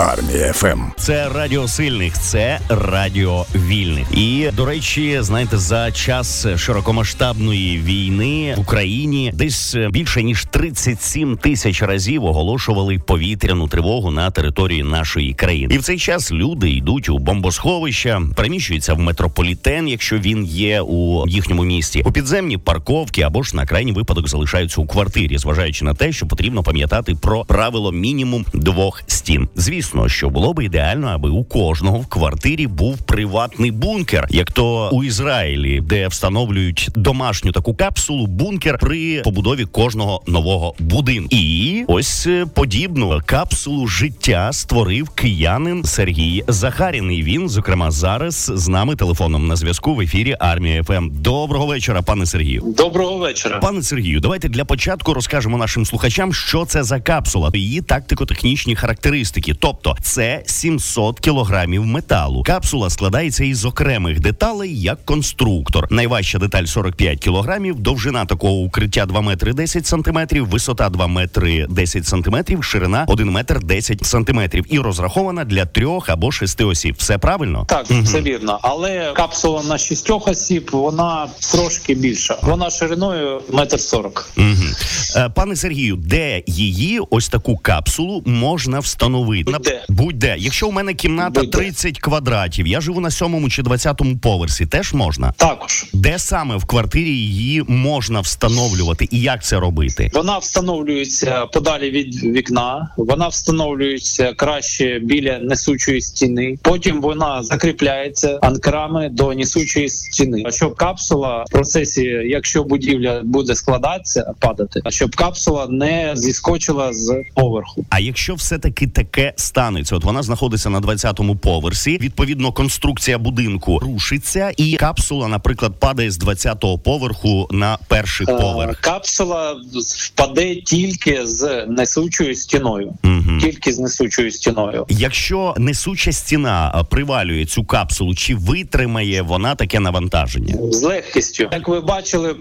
Армія ФМ. Це радіо сильних, це радіо вільних. І до речі, знаєте, за час широкомасштабної війни в Україні десь більше ніж 37 тисяч разів оголошували повітряну тривогу на території нашої країни. І в цей час люди йдуть у бомбосховища, переміщуються в метрополітен, якщо він є у їхньому місті, у підземні парковки або ж на крайній випадок залишаються у квартирі, зважаючи на те, що потрібно пам'ятати про правило мінімум двох стін. Звісно, що було би ідеально, аби у кожного в квартирі був приватний бункер, як то у Ізраїлі, де встановлюють домашню таку капсулу, бункер при побудові кожного нового будинку. І ось е, подібну капсулу життя створив киянин Сергій Захарін. І Він, зокрема, зараз з нами телефоном на зв'язку в ефірі Армія ФМ. Доброго вечора, пане Сергію. Доброго вечора. Пане Сергію, давайте для початку розкажемо нашим слухачам, що це за капсула, її тактико-технічні характеристики. Тобто, це 700 кілограмів металу. Капсула складається із окремих деталей як конструктор. Найважча деталь 45 кілограмів, довжина такого укриття 2 метри 10 сантиметрів, висота 2 метри 10 сантиметрів, ширина 1 метр 10 сантиметрів і розрахована для трьох або шести осіб. Все правильно? Так, все вірно. Але капсула на шістьох осіб вона трошки більша. Вона шириною метр сорок. Угу. Пане Сергію, де її ось таку капсулу можна встановити? Будь-де. Будь-де. Якщо у мене кімната Будь-де. 30 квадратів, я живу на сьомому чи 20-му поверсі, теж можна. Також Де саме в квартирі її можна встановлювати і як це робити? вона встановлюється подалі від вікна. Вона встановлюється краще біля несучої стіни. Потім вона закріпляється анкрами до несучої стіни. А щоб капсула в процесі, якщо будівля буде складатися, падати, а щоб капсула не зіскочила з поверху. А якщо все-таки таке станеться, от вона знаходиться на 20-му поверсі, відповідно, конструкція будинку рушиться, і капсула, наприклад, падає з 20-го поверху на перший Е, поверх. Капсула впаде тільки з несучою стіною. Угу. Тільки з несучою стіною. Якщо несуча стіна привалює цю капсулу, чи витримає вона таке навантаження? З легкістю, як ви бачили е,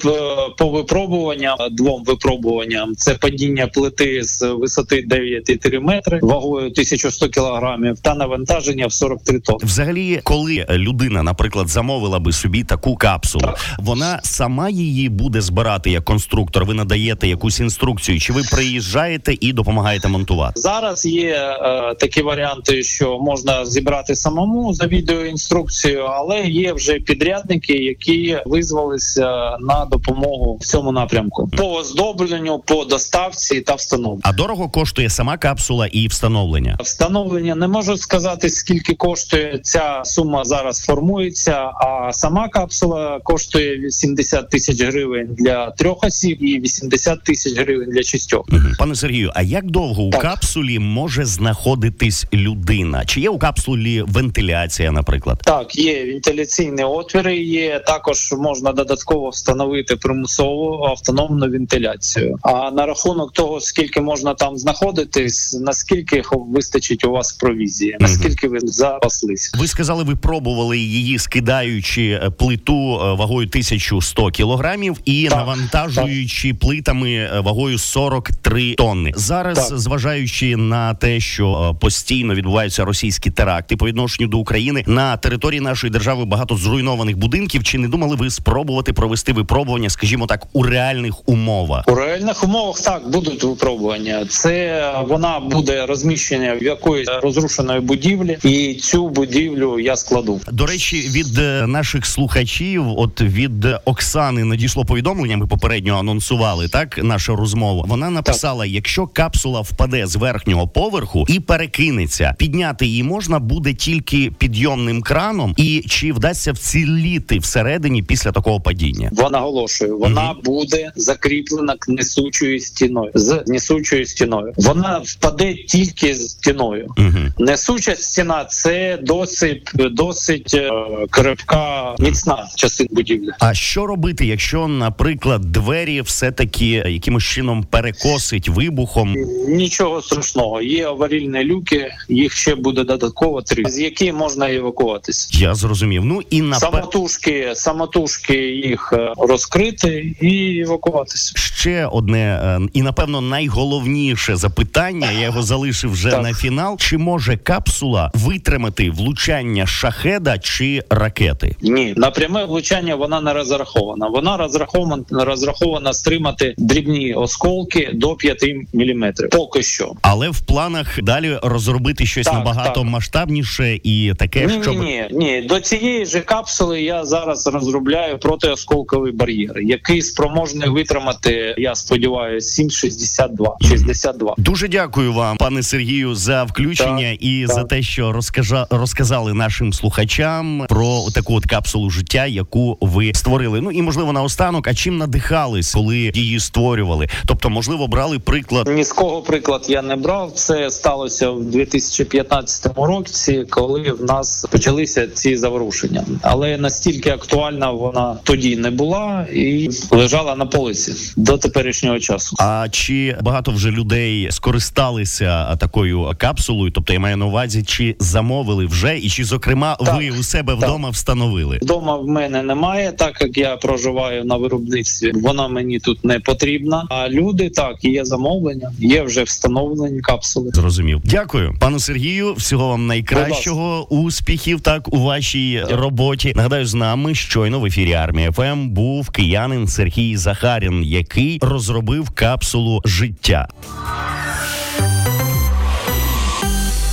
по випробуванням двом випробуванням, це падіння плити з висоти 9,3 метри вагою 1100 кілограмів та навантаження в 43 тонн. Взагалі, коли людина, наприклад, замовила би собі таку капсулу, вона сама її буде збирати як конструктор. Ви надаєте якусь інструкцію, чи ви приїжджаєте і допомагаєте монтувати? Зараз є е, такі варіанти, що можна зібрати самому за відеоінструкцією, але є вже підрядники, які визвалися на допомогу в цьому напрямку по оздобленню, по доставці та встановленню. А дорого коштує сама капсула і встановлення. Встановлення не можу сказати, скільки коштує ця сума зараз формується. А сама капсула коштує 80 тисяч гривень для трьох осіб і 80 тисяч гривень для шістьох. Пане Сергію, а як довго у Так. Капсулі може знаходитись людина? Чи є у капсулі вентиляція, наприклад? Так, є вентиляційні отвіри. Є також можна додатково встановити примусову автономну вентиляцію. А на рахунок того, скільки можна там знаходитись, наскільки вистачить у вас провізії, наскільки ви запаслись. Ви сказали, ви пробували її скидаючи е, плиту е, вагою 1100 кілограмів і Так, навантажуючи плитами е, вагою 43 тонни. Зараз, Так. зважаючи на те, що е, постійно відбуваються російські теракти по відношенню до України на території нашої держави багато зруйнованих будинків. Чи не думали ви спробувати провести випробування, скажімо так, у реальних умовах? У реальних умовах так будуть випробування. Це вона буде розміщена в якоїсь розрушеної будівлі, і цю будівлю я складу. До речі, від е, наших слухачів, от від Оксани, надійшло повідомлення. Ми попередньо анонсували так нашу розмову. Вона написала: якщо капсула впаде з верхнього поверху і перекинеться, підняти її можна буде тільки підйомним краном, і чи вдасться вціліти всередині після такого падіння? Вона наголошую, вона буде закріплена к несучою стіною з несучою стіною. Вона впаде тільки з стіною. Угу. Несуча стіна це досить досить е, крепка, міцна частина будівлі. А що робити, якщо, наприклад, двері все таки якимось чином перекосить вибухом? Нічого страшного. Є аварійні люки, їх ще буде додатково три, з які можна евакуватися. Я зрозумів. Ну і на Самотужки, самотужки їх е, розкрити і евакуватися. ще одне е, і напевно найголовніше запитання. Я його залишив вже Так. на фінал. Чи може капсула витримати влучання шахеда чи ракети? Ні, на пряме влучання вона не розрахована. Вона розрахована розрахована стримати дрібні осколки до 5 мм. Поки що. Але в планах далі розробити щось Так, набагато так. масштабніше і таке, Ні, щоб ні, ні, ні. До цієї ж капсули я зараз розробляю протиосколковий бар'єр, який спроможний витримати, я сподіваюся, 7,62. 62. Дуже дякую вам, пане Сергію, за включення Так, і так. за те, що розкажа розказали нашим слухачам про таку от капсулу життя, яку ви створили. Ну і можливо наостанок, а чим надихались, коли її створювали? Тобто, можливо, брали приклад. Ні з кого приклад я не брав. Це сталося в 2015 році, коли в нас почалися ці заворушення. Але настільки актуальна вона тоді не була і лежала на полиці до теперішнього часу. А чи багато вже людей скористалися такою капсулою? Тобто я маю на увазі, чи замовили вже, і чи зокрема Так, ви у себе так. вдома встановили? Вдома в мене немає, так як я проживаю на виробництві. Вона мені тут не потрібна. А люди так є замовлення, є вже встановлені капсули. Зрозумів. Дякую, пану Сергію. Всього вам найкращого, успіхів так у вашій роботі. Нагадаю, з нами щойно в ефірі Армія FM був киянин Сергій Захарін, який розробив капсулу життя.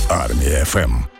Армія FM.